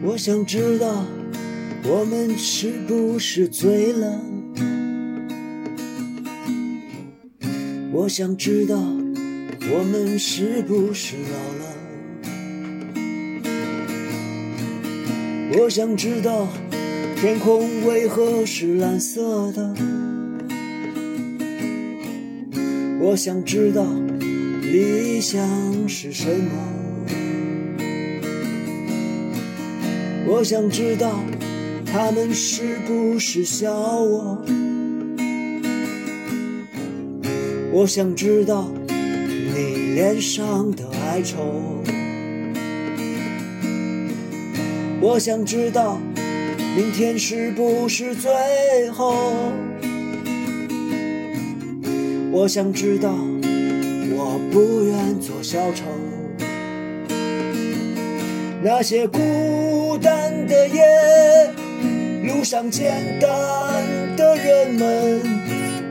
我想知道我们是不是醉了？我想知道我们是不是老了？我想知道天空为何是蓝色的？我想知道理想是什么？我想知道他们是不是笑我？我想知道你脸上的哀愁。我想知道明天是不是最后？我想知道我不愿做小丑。那些孤单的夜，路上简单的人们，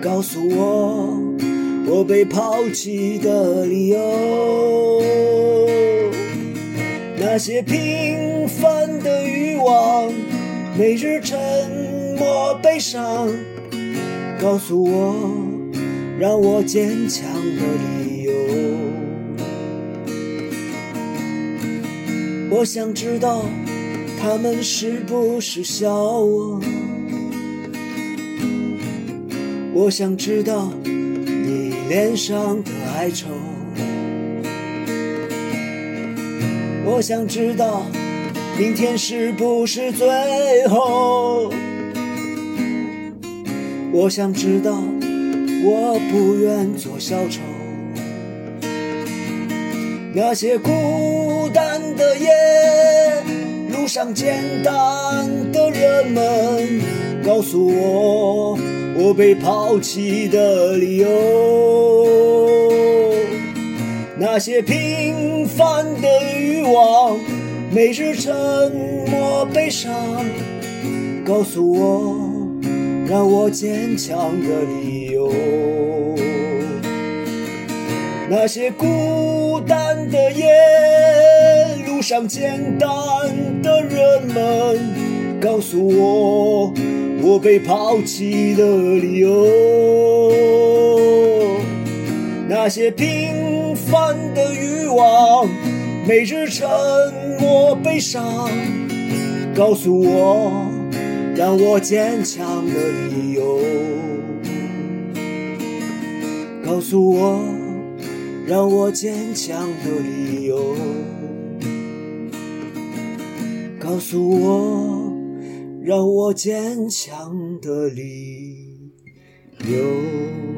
告诉我我被抛弃的理由。那些平凡的欲望，每日沉默悲伤，告诉我让我坚强的理由。我想知道他们是不是笑我？我想知道你脸上的哀愁。我想知道明天是不是最后？我想知道我不愿做小丑。那些孤单的夜，路上简单的人们，告诉我我被抛弃的理由。那些平凡的欲望，每日沉默悲伤，告诉我让我坚强的理由。那些孤单的夜，路上简单的人们，告诉我我被抛弃的理由。那些平凡的欲望，每日沉默悲伤，告诉我让我坚强的理由。告诉我。让我坚强的理由，告诉我，让我坚强的理由。